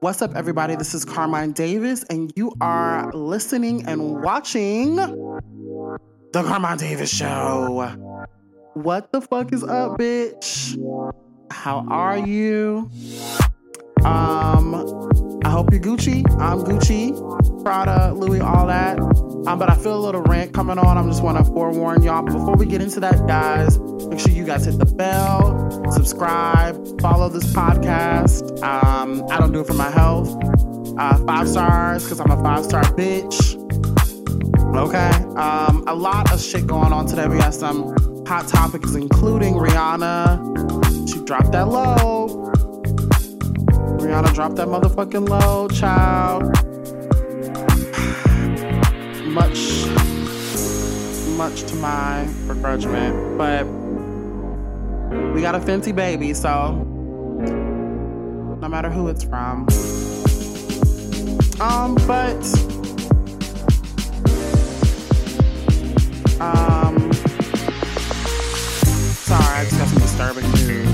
What's up, everybody? This is Carmine Davis, and you are listening and watching The Carmine Davis Show. What the fuck is up, bitch? How are you? Um, hope you're Gucci. I'm Gucci, Prada, Louis, all that. Um, but I feel a little rant coming on. I'm just want to forewarn y'all. Before we get into that, guys, make sure you guys hit the bell, subscribe, follow this podcast. Um, I don't do it for my health. Uh, five stars because I'm a five star bitch. Okay. Um, a lot of shit going on today. We got some hot topics, including Rihanna. She dropped that low. Rihanna dropped that motherfucking low, child. Much, much to my begrudgment, but we got a Fenty baby, so no matter who it's from. Um, but um, sorry, I just got some disturbing news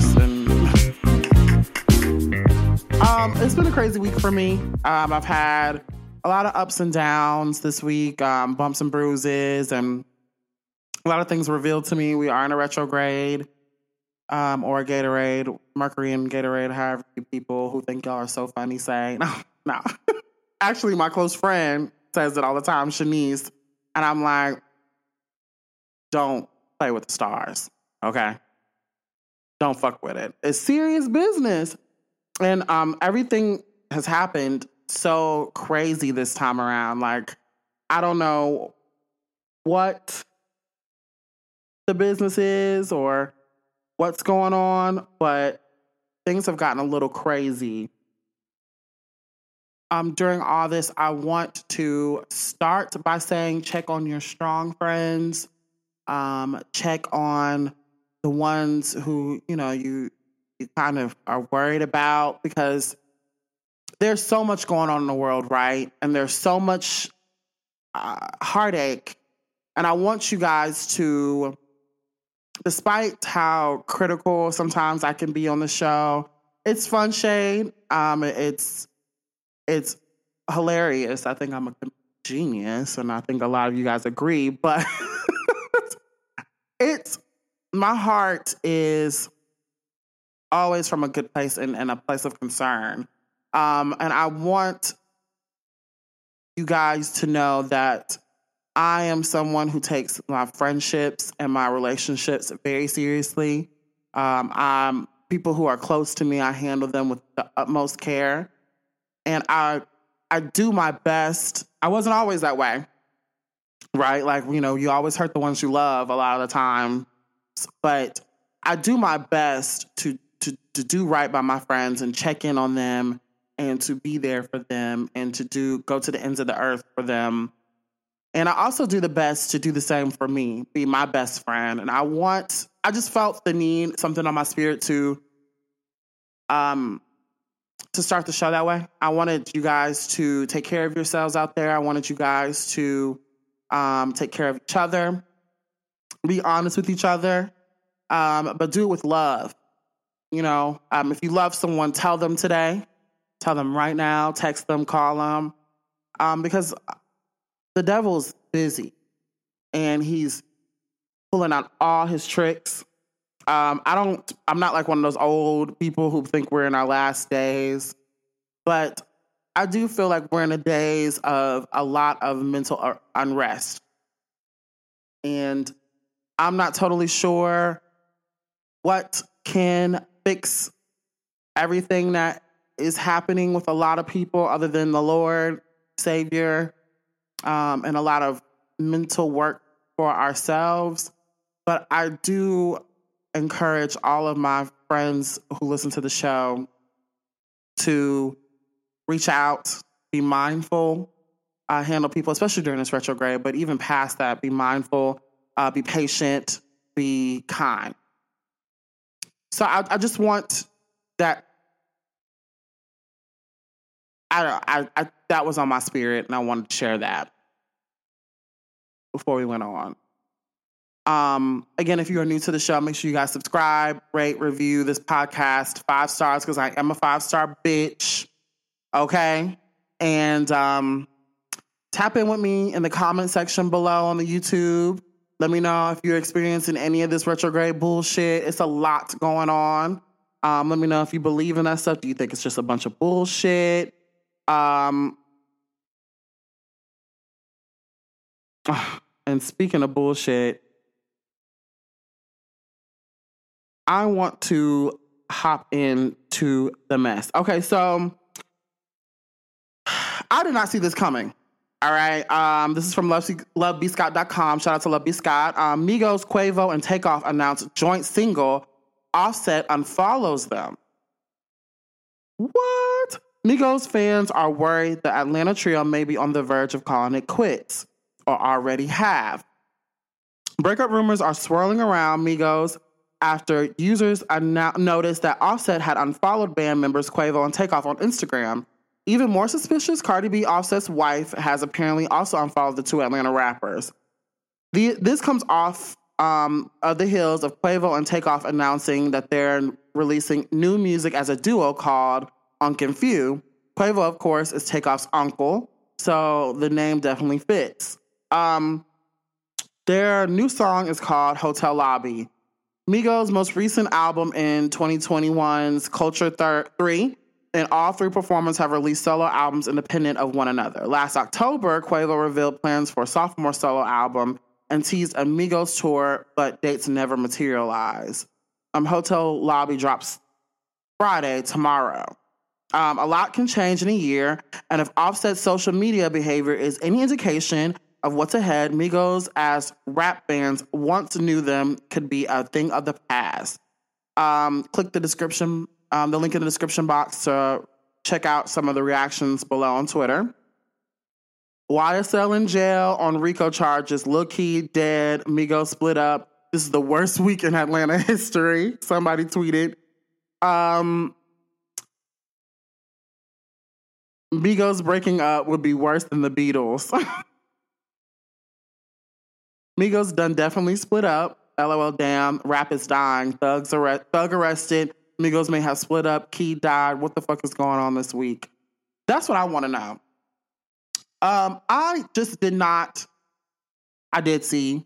um, it's been a crazy week for me. Um, I've had a lot of ups and downs this week, um, bumps and bruises, and a lot of things revealed to me. We are in a retrograde um, or Gatorade, Mercury and Gatorade, however you people who think y'all are so funny say. No, no. Actually, my close friend says it all the time, Shanice. And I'm like, don't play with the stars, okay? Don't fuck with it. It's serious business. And um, everything has happened so crazy this time around. Like, I don't know what the business is or what's going on, but things have gotten a little crazy. Um, during all this, I want to start by saying check on your strong friends, um, check on the ones who you know you kind of are worried about because there's so much going on in the world, right? And there's so much uh, heartache, and I want you guys to despite how critical sometimes I can be on the show, it's fun shade. Um, it's it's hilarious. I think I'm a genius, and I think a lot of you guys agree. But it's my heart is always from a good place and, and a place of concern. Um, and I want you guys to know that I am someone who takes my friendships and my relationships very seriously. Um, I'm people who are close to me. I handle them with the utmost care, and I I do my best. I wasn't always that way, right? Like you know, you always hurt the ones you love a lot of the time, but I do my best to to to do right by my friends and check in on them and to be there for them and to do go to the ends of the earth for them and I also do the best to do the same for me, be my best friend. And I want, I just felt the need, something on my spirit to, um, to start the show that way. I wanted you guys to take care of yourselves out there. I wanted you guys to um, take care of each other, be honest with each other, um, but do it with love. You know, um, if you love someone, tell them today, tell them right now, text them, call them, um, because the devil's busy and he's pulling out all his tricks. Um, I don't, I'm not like one of those old people who think we're in our last days, but I do feel like we're in the days of a lot of mental unrest. And I'm not totally sure what can fix everything that is happening with a lot of people other than the Lord, Savior, um, and a lot of mental work for ourselves. But I do encourage all of my friends who listen to the show to reach out, be mindful, uh, handle people, especially during this retrograde, but even past that, be mindful, uh, be patient, be kind. So I, I just want that. I, I, I that was on my spirit, and I wanted to share that before we went on. Um, again, if you are new to the show, make sure you guys subscribe, rate, review this podcast five stars because I am a five star bitch. Okay. And um, tap in with me in the comment section below on the YouTube. Let me know if you're experiencing any of this retrograde bullshit. It's a lot going on. Um, let me know if you believe in that stuff. Do you think it's just a bunch of bullshit? Um, and speaking of bullshit, I want to hop into the mess. Okay, so I did not see this coming. All right. Um, this is from Love, lovebscott.com. Shout out to Love B. Scott. Um, Migos, Quavo, and Takeoff announced joint single. Offset unfollows them. What? Migos fans are worried the Atlanta trio may be on the verge of calling it quits, or already have. Breakup rumors are swirling around Migos after users noticed that Offset had unfollowed band members Quavo and Takeoff on Instagram. Even more suspicious, Cardi B, Offset's wife, has apparently also unfollowed the two Atlanta rappers. The, this comes off um, of the heels of Quavo and Takeoff announcing that they're releasing new music as a duo called Unc Phew. Quavo, of course, is Takeoff's uncle, so the name definitely fits. Um, their new song is called Hotel Lobby. Migos' most recent album in 2021's Culture Thir- 3 and all three performers have released solo albums independent of one another. Last October, Quavo revealed plans for a sophomore solo album and teased a Migos tour, but dates never materialized. Um, Hotel Lobby drops Friday, tomorrow. Um, a lot can change in a year, and if Offset social media behavior is any indication of what's ahead, Migos, as rap fans once knew them, could be a thing of the past. Um, click the description um, the link in the description box to check out some of the reactions below on Twitter. YSL in jail on RICO charges. Lil Keed dead. Migos split up. This is the worst week in Atlanta history. Somebody tweeted. Um, Migos breaking up would be worse than the Beatles. Migos done definitely split up. LOL, damn. Rap is dying. Thugs arrest, thug arrested. Migos may have split up. Keed died. What the fuck is going on this week? That's what I want to know. Um, I just did not. I did see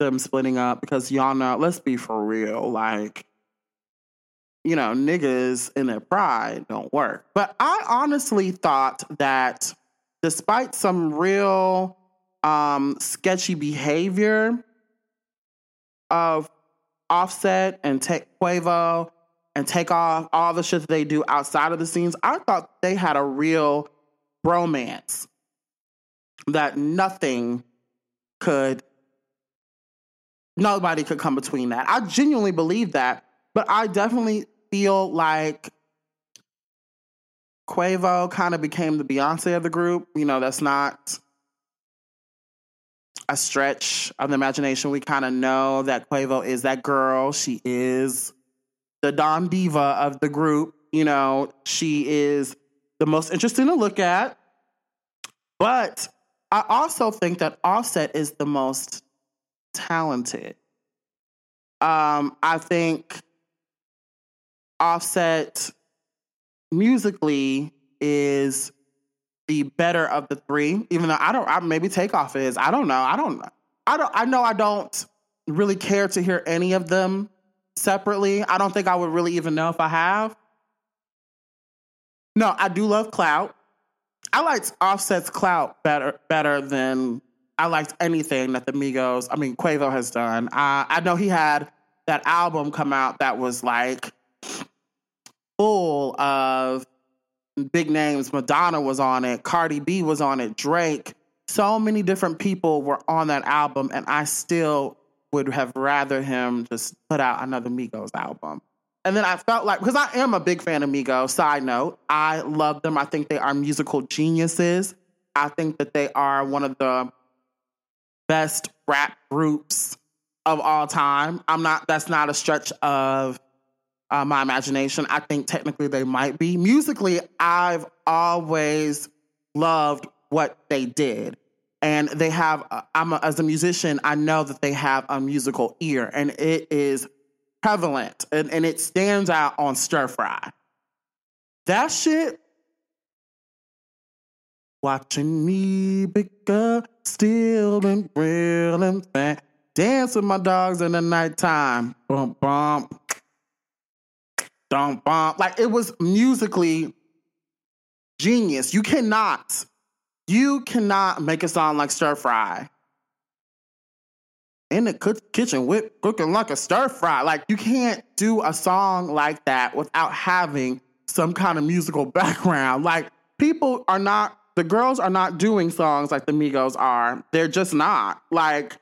them splitting up because y'all know. Let's be for real. Like, you know, niggas in their pride don't work. But I honestly thought that despite some real um, sketchy behavior of Offset and Tech Quavo and Takeoff all the shit that they do outside of the scenes. I thought they had a real bromance that nothing could, nobody could come between that. I genuinely believe that, but I definitely feel like Quavo kind of became the Beyonce of the group. You know, that's not a stretch of the imagination. We kind of know that Quavo is that girl. She is the Don Diva of the group. You know, she is the most interesting to look at. But I also think that Offset is the most talented. Um, I think Offset musically is the better of the three, even though I don't I maybe Takeoff is. I don't know. I don't I don't I know I don't really care to hear any of them separately. I don't think I would really even know if I have. No, I do love Clout. I liked Offset's Clout better better than I liked anything that the Migos, I mean Quavo has done. Uh, I know he had that album come out that was like full of big names. Madonna was on it, Cardi B was on it, Drake. So many different people were on that album, and I still would have rather him just put out another Migos album. And then I felt like, because I am a big fan of Migos, side note, I love them. I think they are musical geniuses. I think that they are one of the best rap groups of all time. I'm not, that's not a stretch of uh, my imagination. I think technically they might be. Musically, I've always loved what they did. And they have. Uh, I'm a, as a musician, I know that they have a musical ear, and it is prevalent, and, and it stands out on stir fry. That shit. Watching me pick up steel and real and fat. Dance with my dogs in the nighttime. Bump, bump. Dump, bump. Like it was musically genius. You cannot, you cannot make a song like Stir Fry in the kitchen whip, cooking like a stir fry. Like you can't do a song like that without having some kind of musical background. Like people are not, the girls are not doing songs like the Migos are. They're just not. Like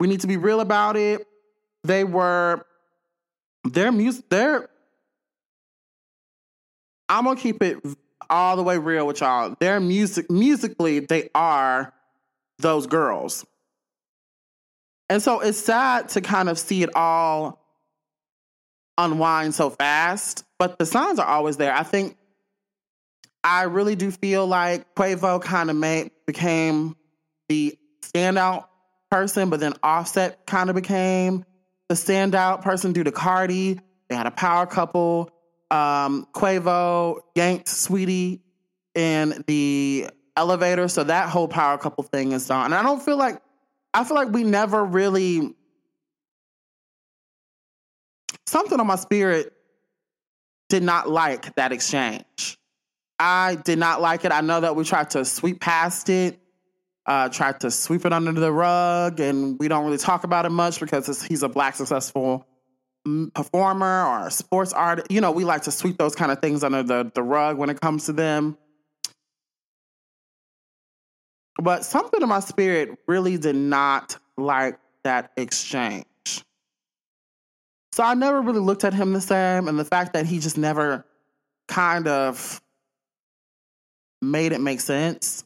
we need to be real about it. They were, their music, their, I'm gonna keep it all the way real with y'all. Their music, musically, they are those girls. And so it's sad to kind of see it all unwind so fast, but the signs are always there. I think I really do feel like Quavo kind of made became the standout person, but then Offset kind of became the standout person due to Cardi. They had a power couple. Um, Quavo yanked Saweetie in the elevator, so that whole power couple thing is done. And I don't feel like I feel like we never really something on my spirit did not like that exchange. I did not like it. I know that we tried to sweep past it, uh, tried to sweep it under the rug, and we don't really talk about it much because he's a black successful performer or sports artist. You know, we like to sweep those kind of things under the, the rug when it comes to them. But something in my spirit really did not like that exchange. So I never really looked at him the same. And the fact that he just never kind of made it make sense.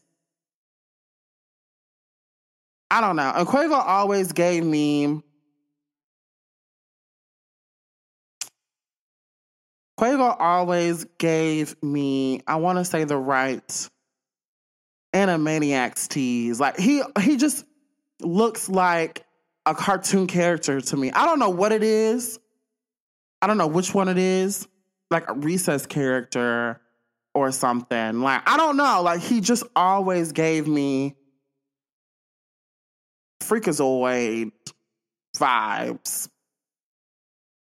I don't know. And Quavo always gave me. Quavo always gave me, I want to say the right Animaniacs tease. Like he he just looks like a cartoon character to me. I don't know what it is. I don't know which one it is. Like a recess character or something. Like I don't know. Like he just always gave me freakazoid vibes.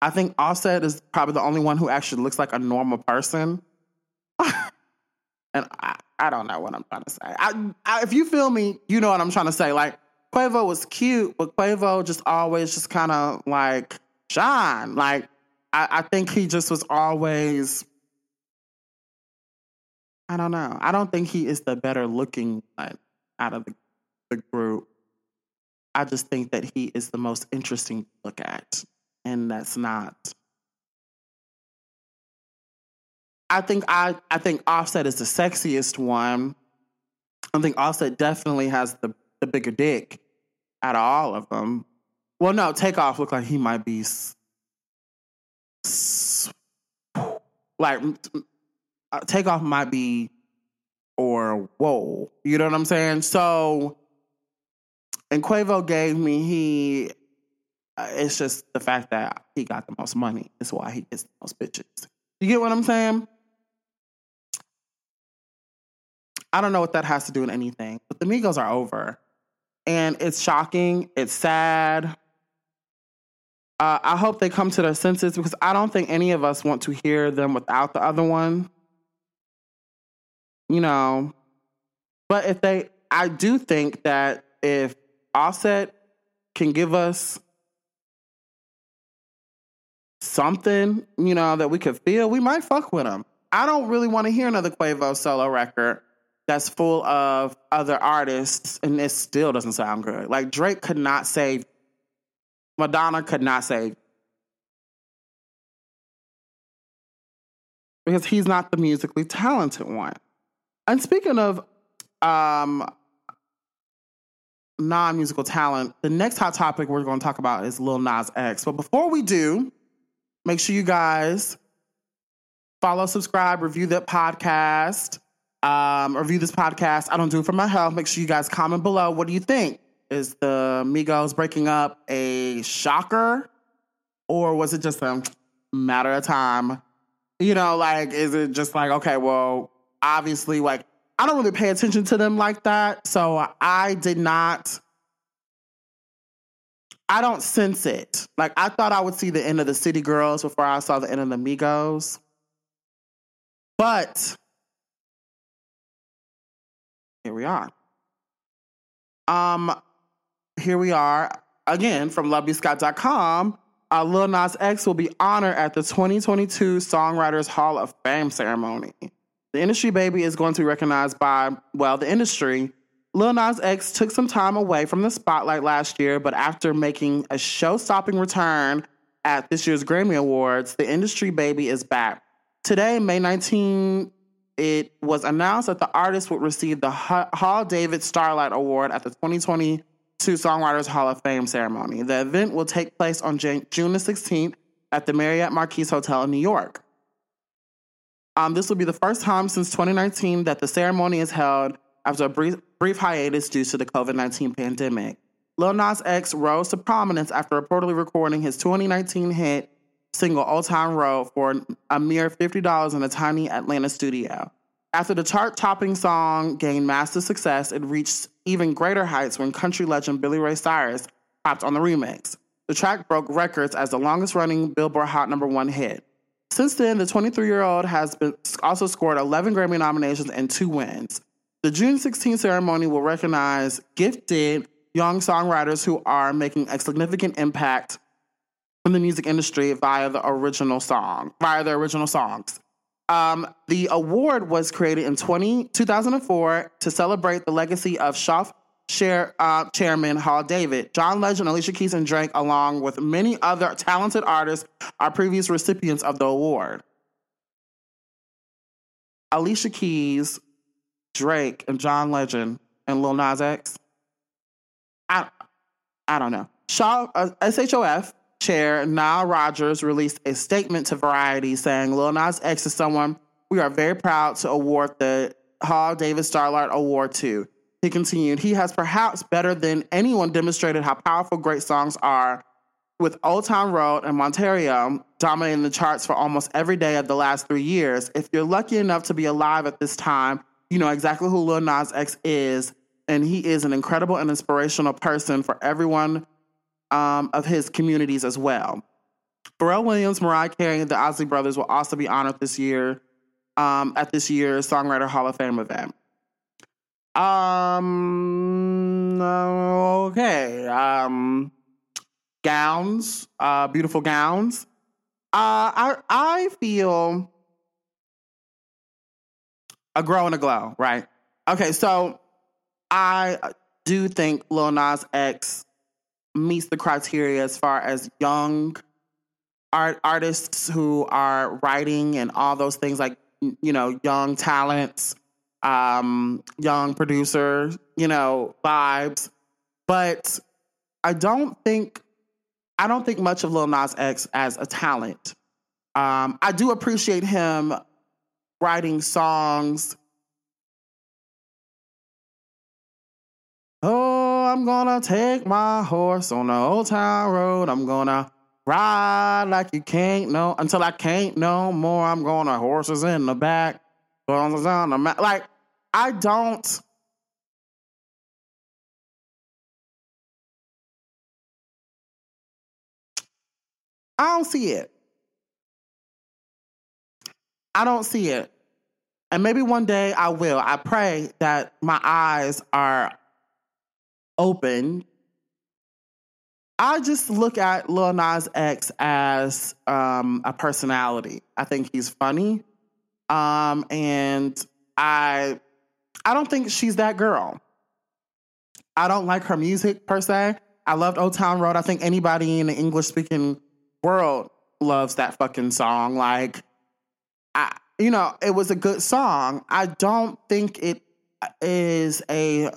I think Offset is probably the only one who actually looks like a normal person. and I, I don't know what I'm trying to say. I, I, if you feel me, you know what I'm trying to say. Like Quavo was cute, but Quavo just always just kind of like shine. Like I, I think he just was always. I don't know. I don't think he is the better looking one out of the, the group. I just think that he is the most interesting to look at. And that's not I think I I think Offset is the sexiest one. I think Offset definitely has the the bigger dick out of all of them. Well, no, Takeoff look like he might be like uh, Takeoff might be or whoa, you know what I'm saying? So, and Quavo gave me he. Uh, it's just the fact that he got the most money is why he gets the most bitches. You get what I'm saying? I don't know what that has to do with anything, but the Migos are over. And it's shocking. It's sad. Uh, I hope they come to their senses because I don't think any of us want to hear them without the other one. You know, but if they, I do think that if Offset can give us something, you know, that we could feel, we might fuck with them. I don't really want to hear another Quavo solo record that's full of other artists, and it still doesn't sound good. Like Drake could not save, Madonna could not save. Because he's not the musically talented one. And speaking of um, non musical talent, the next hot topic we're going to talk about is Lil Nas X. But before we do, make sure you guys follow, subscribe, review that podcast Um, review this podcast. I don't do it for my health. Make sure you guys comment below. What do you think? Is the Migos breaking up a shocker? Or was it just a matter of time? You know, like, is it just like, okay, well, obviously, like, I don't really pay attention to them like that. So I did not, I don't sense it. Like, I thought I would see the end of the City Girls before I saw the end of the Migos. But here we are. Um, here we are again from lovebscott.com. Uh, Lil Nas X will be honored at the 2022 Songwriters Hall of Fame ceremony. The industry baby is going to be recognized by, well, the industry. Lil Nas X took some time away from the spotlight last year, but after making a show stopping return at this year's Grammy Awards, the industry baby is back. Today, May 19, it was announced that the artist would receive the Hal David Starlight Award at the 2022 Songwriters Hall of Fame ceremony. The event will take place on June the 16th at the Marriott Marquis Hotel in New York. Um, this will be the first time since 2019 that the ceremony is held after a brief, brief hiatus due to the COVID 19 pandemic. Lil Nas X rose to prominence after reportedly recording his 2019 hit single Old Town Road for a mere $50 in a tiny Atlanta studio. After the chart topping song gained massive success, it reached even greater heights when country legend Billy Ray Cyrus popped on the remix. The track broke records as the longest running Billboard Hot number one hit. Since then, the 23 year old has been, also scored 11 Grammy nominations and two wins. The June 16 ceremony will recognize gifted young songwriters who are making a significant impact in the music industry via the original song, via the original songs. Um, the award was created in 20, 2004 to celebrate the legacy of Shaw Chair, uh, Chairman Hal David. John Legend, Alicia Keys, and Drake, along with many other talented artists, are previous recipients of the award. Alicia Keys, Drake, and John Legend, and Lil Nas X. I, I don't know. Shaw, uh, SHOF chair Nile Rodgers released a statement to Variety saying Lil Nas X is someone we are very proud to award the Hal David Starlight Award to. He continued, he has perhaps better than anyone demonstrated how powerful great songs are with Old Town Road and Montero dominating the charts for almost every day of the last three years. If you're lucky enough to be alive at this time, you know exactly who Lil Nas X is, and he is an incredible and inspirational person for everyone um, of his communities as well. Pharrell Williams, Mariah Carey, and the Isley Brothers will also be honored this year um, at this year's Songwriter Hall of Fame event. Um. Okay. Um. Gowns. Uh. Beautiful gowns. Uh. I. I feel a grow and a glow. Right. Okay. So I do think Lil Nas X meets the criteria as far as young art artists who are writing and all those things like you know young talents um young producer you know vibes but i don't think i don't think much of lil nas x as a talent um i do appreciate him writing songs oh I'm gonna take my horse on the old town road. I'm gonna ride like you can't no until I can't no more. I'm gonna horses in the back, mat. Like I don't. I don't see it. I don't see it. And maybe one day I will. I pray that my eyes are open. I just look at Lil Nas X as um, a personality. I think he's funny, um, and I I don't think she's that girl. I don't like her music per se. I loved Old Town Road. I think anybody in the English speaking world loves that fucking song. Like, I you know, it was a good song. I don't think it is a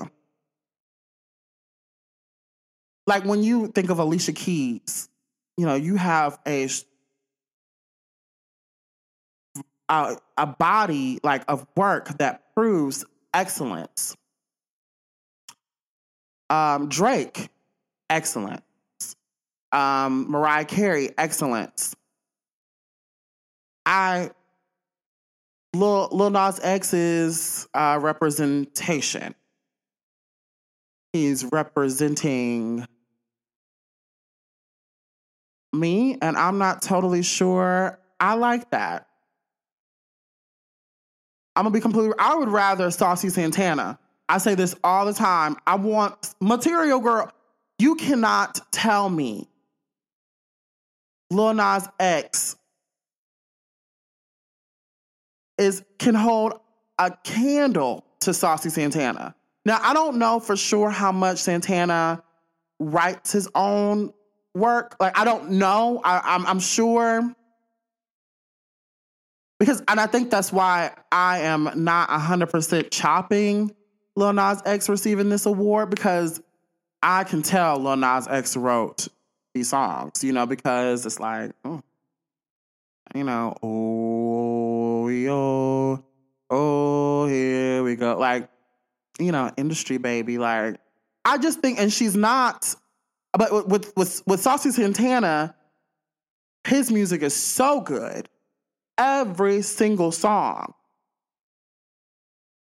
like when you think of Alicia Keys, you know, you have a a, a body like of work that proves excellence. Um, Drake, excellent. Um, Mariah Carey, excellence. I Lil, Lil Nas X's uh, representation. He's representing me, and I'm not totally sure I like that. I'm gonna be completely. I would rather Saucy Santana. I say this all the time. I want material girl. You cannot tell me Lil Nas X is can hold a candle to Saucy Santana. Now I don't know for sure how much Santana writes his own work. Like I don't know. I, I'm, I'm sure because, and I think that's why I am not 100% chopping Lil Nas X receiving this award because I can tell Lil Nas X wrote these songs, you know, because it's like, oh, you know, oh, yo, oh, here we go. Like, you know, industry baby. Like, I just think, and she's not, but with, with, with Saucy Santana, his music is so good every single song.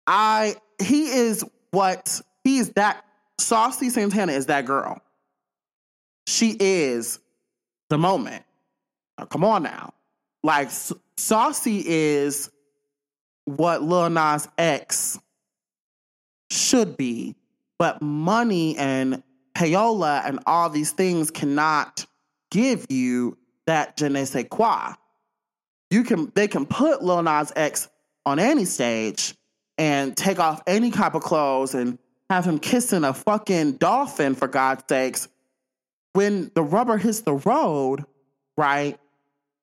I he is what he's that Saucy Santana is that girl. She is the moment. Now, come on now. Like Saucy is what Lil Nas X should be, but money and payola and all these things cannot give you that je ne sais quoi you can they can put Lil Nas X on any stage and take off any type of clothes and have him kissing a fucking dolphin for God's sakes. When the rubber hits the road, right,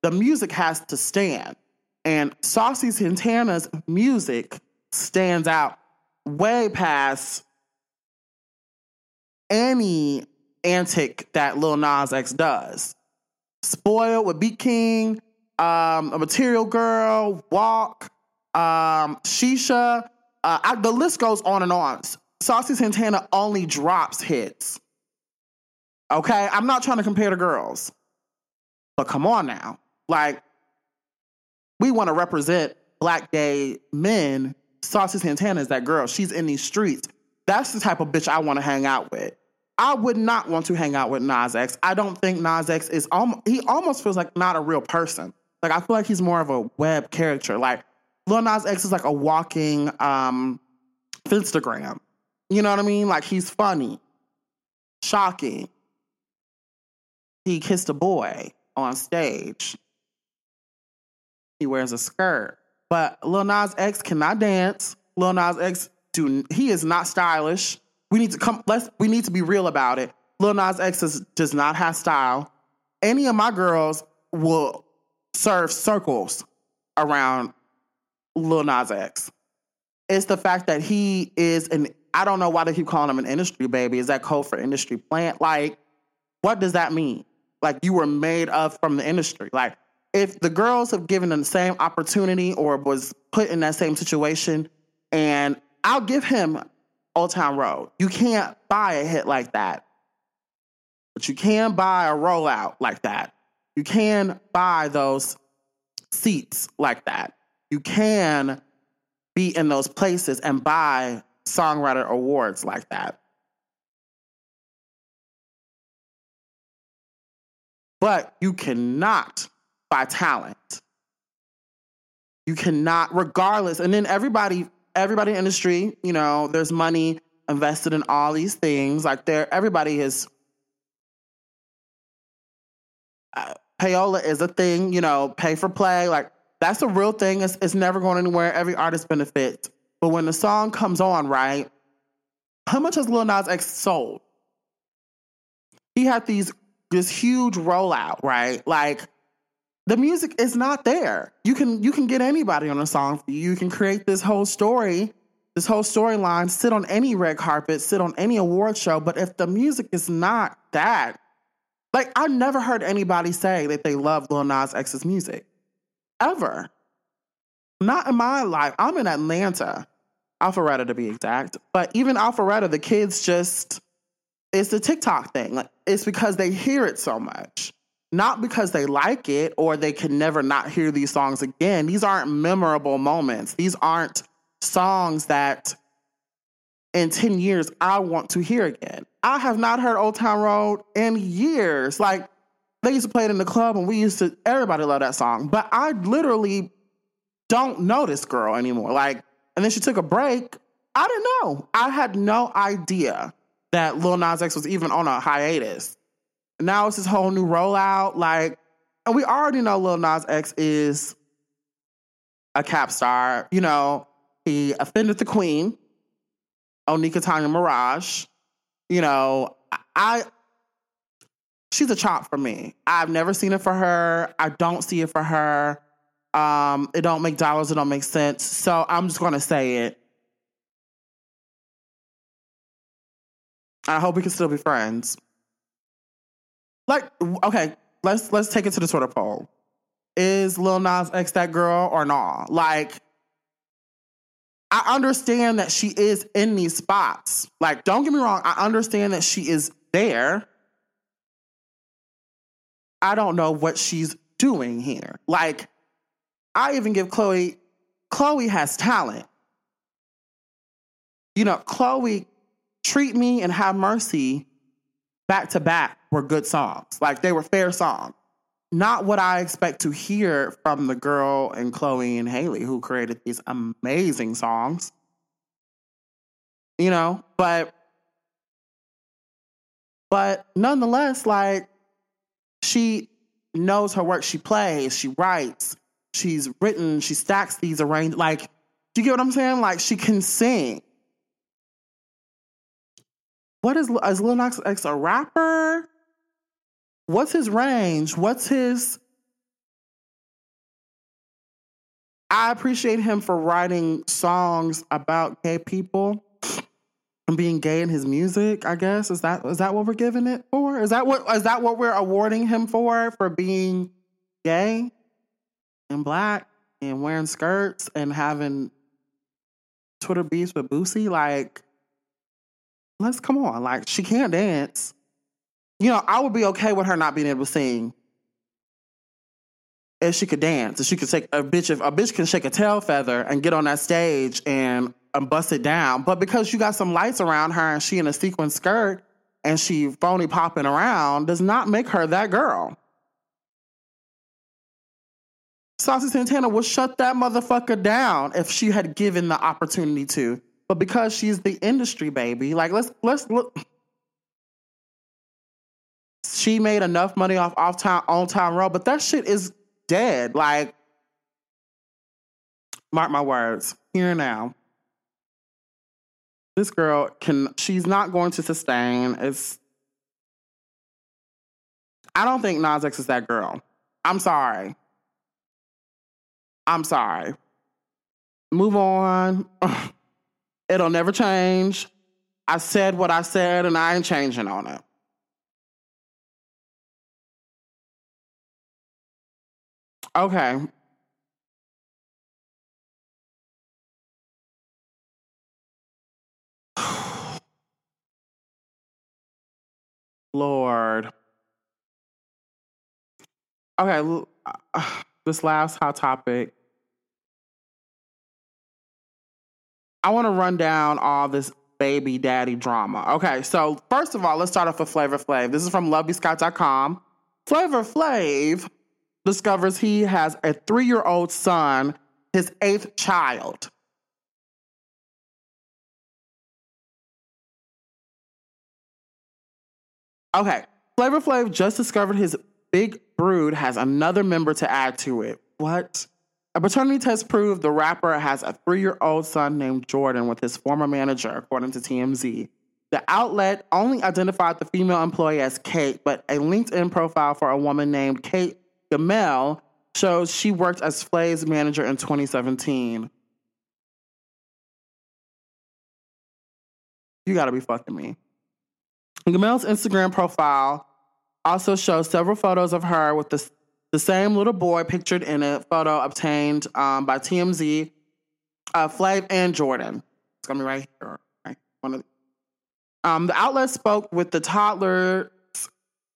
the music has to stand. And Saucy Santana's music stands out way past any antic that Lil Nas X does. Spoiled with Beat King, um, a Material Girl, Walk, um, Shisha. Uh, I, the list goes on and on. Saucy Santana only drops hits. Okay, I'm not trying to compare the girls, but come on now. Like, we want to represent black gay men. Saucy Santana is that girl. She's in these streets. That's the type of bitch I want to hang out with. I would not want to hang out with Nas X. I don't think Nas X is almost, he almost feels like not a real person. Like I feel like he's more of a web character. Like Lil Nas X is like a walking um Instagram. You know what I mean? Like he's funny, shocking. He kissed a boy on stage. He wears a skirt. But Lil Nas X cannot dance. Lil Nas X do he is not stylish. We need to come let's we need to be real about it. Lil Nas X is, does not have style. Any of my girls will serve circles around Lil Nas X. It's the fact that he is an, I don't know why they keep calling him an industry baby. Is that code for industry plant? Like, what does that mean? Like, you were made of from the industry. Like, if the girls have given them the same opportunity or was put in that same situation, and I'll give him Old Town Road. You can't buy a hit like that, but you can buy a rollout like that. You can buy those seats like that. You can be in those places and buy songwriter awards like that. But you cannot buy talent. You cannot, regardless. And then everybody, everybody in the industry, you know, there's money invested in all these things. Like there, everybody is uh, payola is a thing, you know, pay for play. Like that's a real thing. It's, it's never going anywhere. Every artist benefits. But when the song comes on, right? How much has Lil Nas X sold? He had these this huge rollout, right? Like the music is not there. You can you can get anybody on a song. You can create this whole story, this whole storyline, sit on any red carpet, sit on any award show. But if the music is not that, like, I've never heard anybody say that they love Lil Nas X's music. Ever. Not in my life. I'm in Atlanta. Alpharetta to be exact. But even Alpharetta, the kids just, it's the TikTok thing. Like, it's because they hear it so much, not because they like it or they can never not hear these songs again. These aren't memorable moments. These aren't songs that in 10 years I want to hear again. I have not heard Old Town Road in years. Like, they used to play it in the club and we used to, everybody loved that song. But I literally don't know this girl anymore. Like, and then she took a break. I didn't know. I had no idea that Lil Nas X was even on a hiatus. Now it's this whole new rollout. Like, and we already know Lil Nas X is a cap star. You know, he offended the queen, Onika Tanya Maraj. You know, I she's a chop for me. I've never seen it for her. I don't see it for her. Um, it don't make dollars. It don't make sense. So I'm just gonna say it. I hope we can still be friends. Like, okay, let's let's take it to the Twitter poll. Is Lil Nas X that girl or not? Like, I understand that she is in these spots. Like, don't get me wrong, I understand that she is there. I don't know what she's doing here. Like, I even give Chloe, Chloe has talent. You know, Chloe, Treat Me and Have Mercy back to back were good songs. Like they were fair songs. Not what I expect to hear from the girl and Chloe and Halle who created these amazing songs. You know, but but nonetheless, like she knows her work. She plays, she writes, she's written, she stacks these arrange like, do you get what I'm saying? Like she can sing. What is is Lil Nas X a rapper? What's his range? What's his I appreciate him for writing songs about gay people and being gay in his music, I guess. Is that is that what we're giving it for? Is that what is that what we're awarding him for for being gay and black and wearing skirts and having Twitter beefs with Boosie? Like, let's come on. Like, she can't dance. You know, I would be okay with her not being able to sing if she could dance. If she could take a bitch, if a bitch can shake a tail feather and get on that stage and and bust it down. But because you got some lights around her and she in a sequin skirt and she phony popping around does not make her that girl. Saucy Santana would shut that motherfucker down if she had given the opportunity to. But because she's the industry baby, like let's let's look. She made enough money off off time on time road, but that shit is dead. Like, mark my words, here now this girl can she's not going to sustain. It's I don't think Nas X is that girl. I'm sorry. I'm sorry. Move on. It'll never change. I said what I said and I ain't changing on it. Okay. Lord. Okay, this last hot topic. I want to run down all this baby daddy drama. Okay, so first of all, let's start off with Flavor Flav. This is from lovebscott.com. Flavor Flav discovers he has a three year old son, his eighth child. Okay. Flavor Flav just discovered his big brood has another member to add to it. What? A paternity test proved the rapper has a three year old son named Jordan with his former manager, according to TMZ. The outlet only identified the female employee as Kate, but a LinkedIn profile for a woman named Kate Gamel shows she worked as Flav's manager in 2017. You gotta be fucking me. Gamel's Instagram profile also shows several photos of her with the, the same little boy pictured in a photo obtained um, by TMZ, uh, Flav and Jordan. It's gonna be right here. Right? One of the, um, the outlet spoke with the toddler's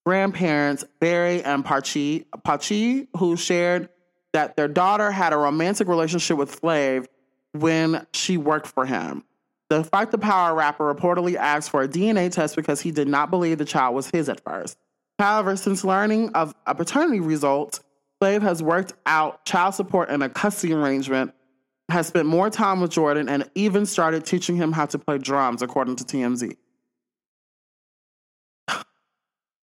grandparents, Barry and Pachi, Pachi, who shared that their daughter had a romantic relationship with Flav when she worked for him. The Fight the Power rapper reportedly asked for a DNA test because he did not believe the child was his at first. However, since learning of a paternity result, Flav has worked out child support and a custody arrangement, has spent more time with Jordan, and even started teaching him how to play drums, according to TMZ.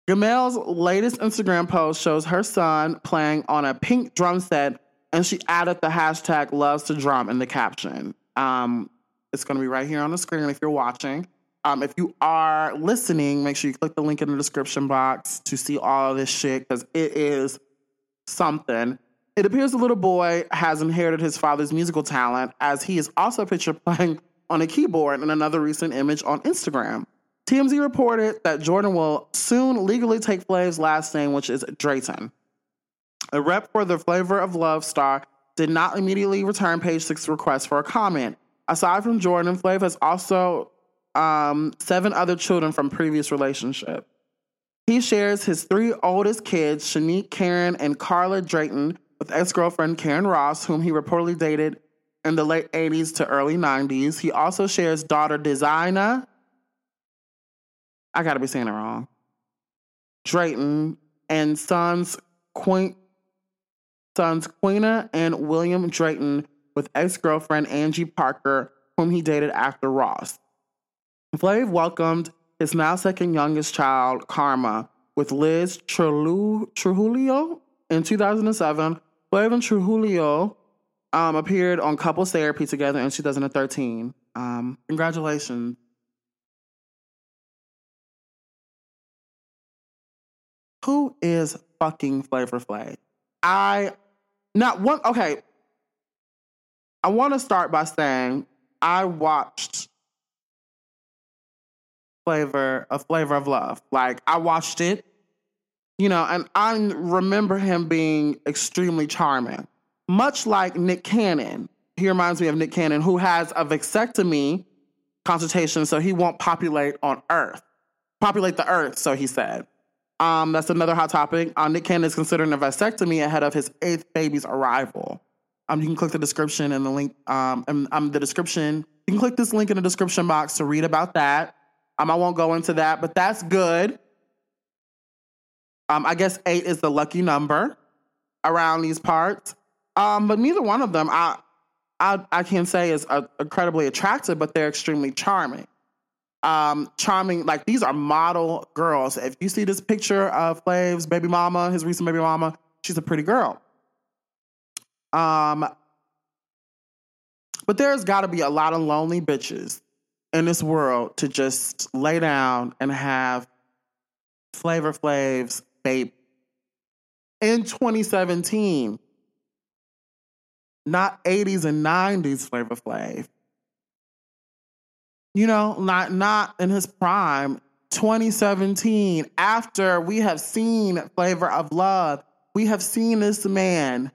Gamel's latest Instagram post shows her son playing on a pink drum set, and she added the hashtag loves to drum in the caption. Um, it's going to be right here on the screen if you're watching. Um, if you are listening, make sure you click the link in the description box to see all of this shit because it is something. It appears the little boy has inherited his father's musical talent as he is also pictured playing on a keyboard in another recent image on Instagram. TMZ reported that Jordan will soon legally take Flav's last name, which is Drayton. A rep for the Flavor of Love star did not immediately return page six request for a comment. Aside from Jordan, Flav has also um, seven other children from previous relationship. He shares his three oldest kids, Shanique, Karen, and Carla Drayton, with ex-girlfriend Karen Ross, whom he reportedly dated in the late 80s to early 90s. He also shares daughter Designer. I gotta be saying it wrong. Drayton and sons Queen sons Queena and William Drayton with ex-girlfriend Angie Parker, whom he dated after Ross. Flav welcomed his now second youngest child, Karma, with Liz Trujillo in 2007. Flav and Trujillo um, appeared on Couples Therapy together in 2013. Um, congratulations. Who is fucking Flavor Flav? I not one okay. I want to start by saying I watched Flavor, a Flavor of Love. Like I watched it, you know, and I remember him being extremely charming, much like Nick Cannon. He reminds me of Nick Cannon, who has a vasectomy consultation, so he won't populate on Earth, populate the Earth. So he said. Um, that's another hot topic. Uh, Nick Cannon is considering a vasectomy ahead of his eighth baby's arrival. Um, you can click the description and the link. Um, and um, the description. You can click this link in the description box to read about that. Um, I won't go into that, but that's good. Um, I guess eight is the lucky number around these parts. Um, but neither one of them, I, I, I can say is uh, incredibly attractive, but they're extremely charming. Um, charming, like these are model girls. If you see this picture of Flav's baby mama, his recent baby mama, she's a pretty girl. Um, but there's got to be a lot of lonely bitches in this world to just lay down and have Flavor Flav's baby in 2017, not 80s and 90s Flavor Flav. You know, not not in his prime. 2017, after we have seen Flavor of Love, we have seen this man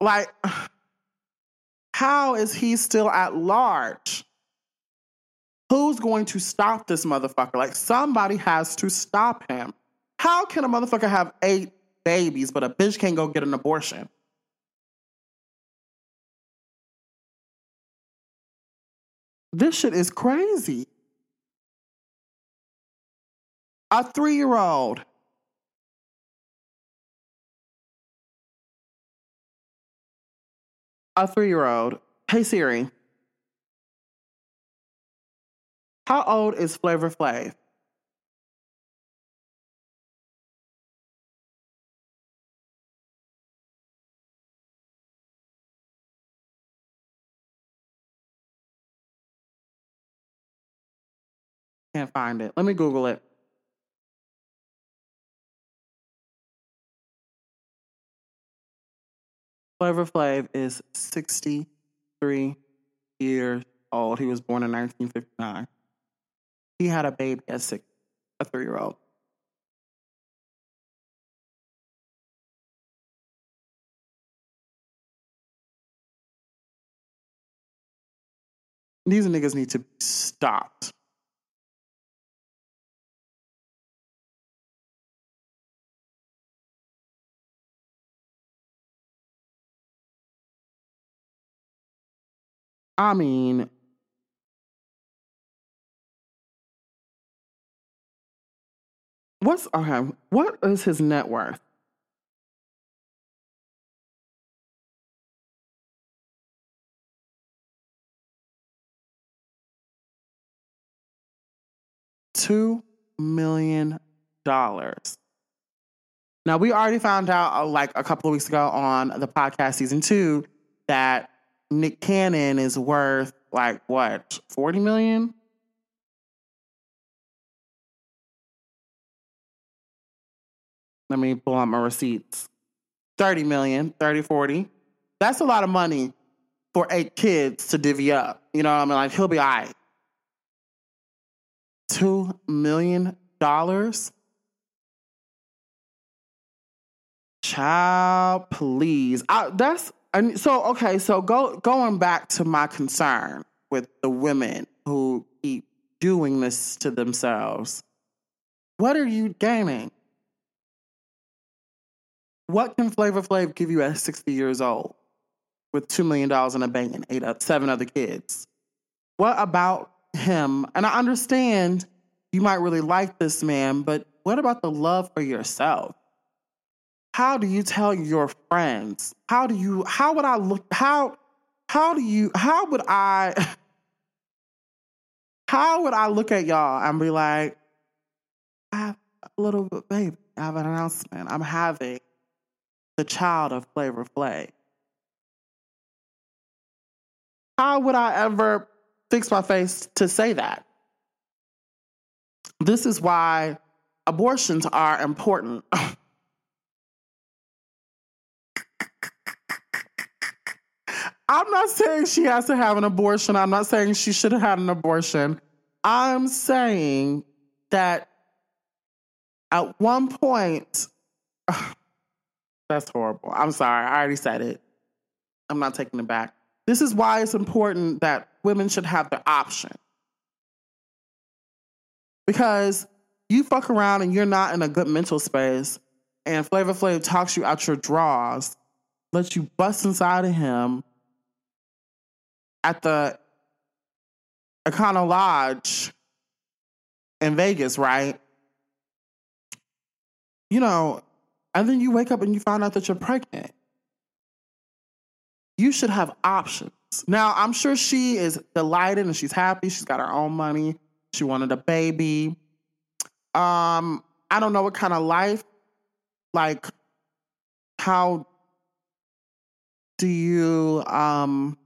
Like, how is he still at large? Who's going to stop this motherfucker? Like, somebody has to stop him. How can a motherfucker have eight babies, but a bitch can't go get an abortion? This shit is crazy. A three year old a three year old. Hey Siri. How old is Flavor Flav? Can't find it. Let me Google it. Flavor Flav is 63 years old. He was born in 1959. He had a baby at six, a three year old. These niggas need to be stopped. I mean, what's okay? What is his net worth? Two million dollars. Now we already found out, uh, like a couple of weeks ago on the podcast season two, that Nick Cannon is worth like what, 40 million? Let me pull out my receipts. 30 million, 30, 40. That's a lot of money for eight kids to divvy up. You know what I mean? Like, he'll be all right. $2 million? Child, please. I, that's and so okay. So go going back to my concern with the women who keep doing this to themselves. What are you gaining? What can Flavor Flav give you at 60 years old with $2 million in a bank and eight, seven other kids? What about him? And I understand you might really like this man, but what about the love for yourself? How do you tell your friends? How do you, how would I look, how, how do you, how would I, how would I look at y'all and be like, I have a little baby, I have an announcement. I'm having the child of Flavor Flav. How would I ever fix my face to say that? This is why abortions are important. I'm not saying she has to have an abortion. I'm not saying she should have had an abortion. I'm saying that at one point, that's horrible. I'm sorry. I already said it. I'm not taking it back. This is why it's important that women should have the option. Because you fuck around and you're not in a good mental space, and Flavor Flav talks you out your drawers, lets you bust inside of him, at the Econo Lodge in Vegas, right? You know, and then you wake up and you find out that you're pregnant. You should have options. Now, I'm sure she is delighted and she's happy. She's got her own money. She wanted a baby. Um, I don't know what kind of life, like, how do you um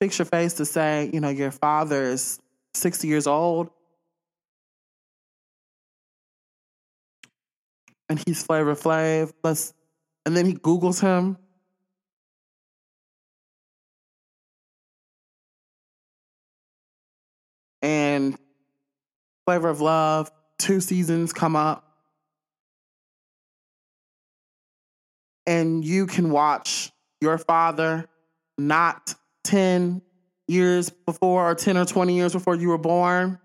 fix your face to say, you know, your father is 60 years old and he's Flavor Flav. Let's, and then he Googles him. And Flavor of Love, two seasons come up. And you can watch your father not 10 years before or 10 or 20 years before you were born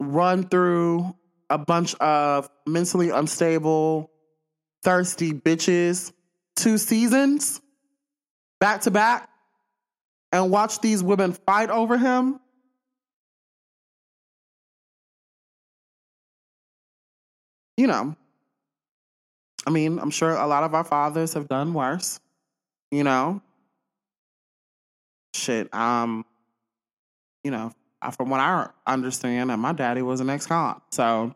run through a bunch of mentally unstable, thirsty bitches, two seasons back to back, and watch these women fight over him. You know, I mean, I'm sure a lot of our fathers have done worse, you know, shit, um, you know, from what I understand, and my daddy was an ex-con, so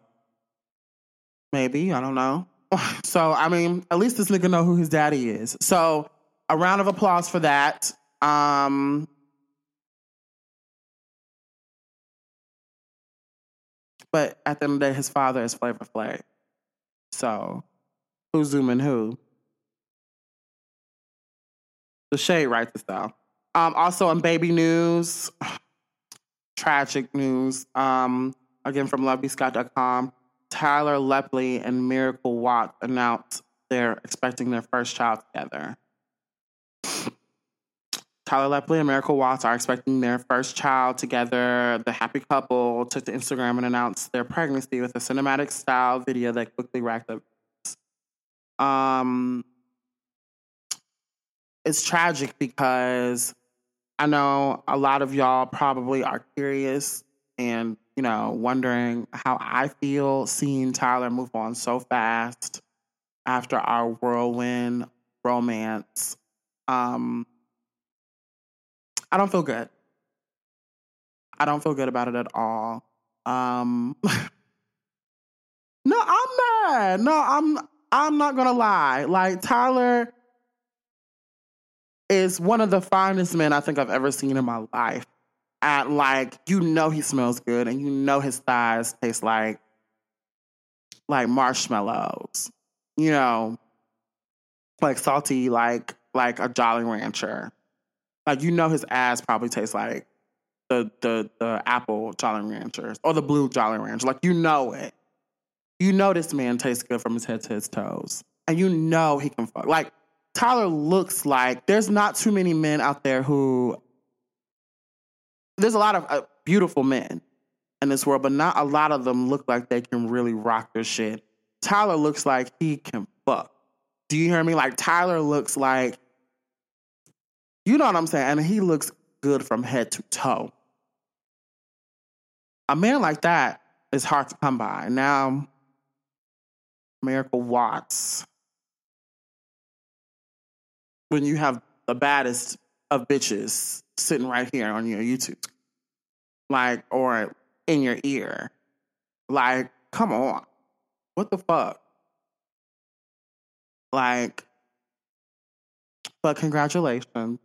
maybe I don't know. So I mean, at least this nigga know who his daddy is. So a round of applause for that. Um, but at the end of the day, his father is Flavor Flav. So who's zooming who? The shade writes down. Um, also in baby news, tragic news. Um, again from lovebscott.com. Tyler Lepley and Miracle Watt announced they're expecting their first child together. Tyler Lepley and Miracle Watts are expecting their first child together. The happy couple took to Instagram and announced their pregnancy with a cinematic style video that quickly racked up. Um, it's tragic because I know a lot of y'all probably are curious and, you know, wondering how I feel seeing Tyler move on so fast after our whirlwind romance. Um, I don't feel good. I don't feel good about it at all. Um, no, I'm mad. No, I'm I'm not gonna lie. Like Tyler is one of the finest men I think I've ever seen in my life. At like, you know he smells good and you know his thighs taste like like marshmallows. You know, like salty, like like a Jolly Rancher. Like you know his ass probably tastes like the the the apple Jolly Ranchers or the blue Jolly Rancher. Like you know it. You know this man tastes good from his head to his toes. And you know he can fuck. Like Tyler looks like there's not too many men out there who there's a lot of uh, beautiful men in this world, but not a lot of them look like they can really rock their shit. Tyler looks like he can fuck. Do you hear me? Like Tyler looks like you know what I'm saying? And he looks good from head to toe. A man like that is hard to come by. Now, Miracle Watts when you have the baddest of bitches sitting right here on your YouTube, like, or in your ear. Like, come on. What the fuck? Like, but congratulations.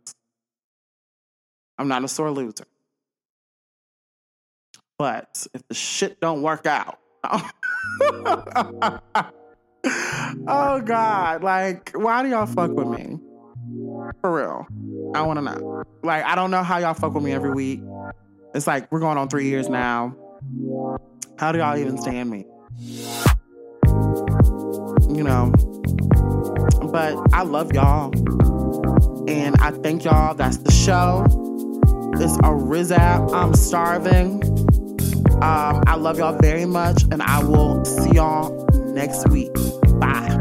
I'm not a sore loser. But if the shit don't work out, oh God, like, why do y'all fuck with me? For real. I want to know. Like, I don't know how y'all fuck with me every week. It's like we're going on three years now. How do y'all even stand me? You know. But I love y'all. And I thank y'all. That's the show. It's a Rizap. I'm starving. Um, I love y'all very much. And I will see y'all next week. Bye.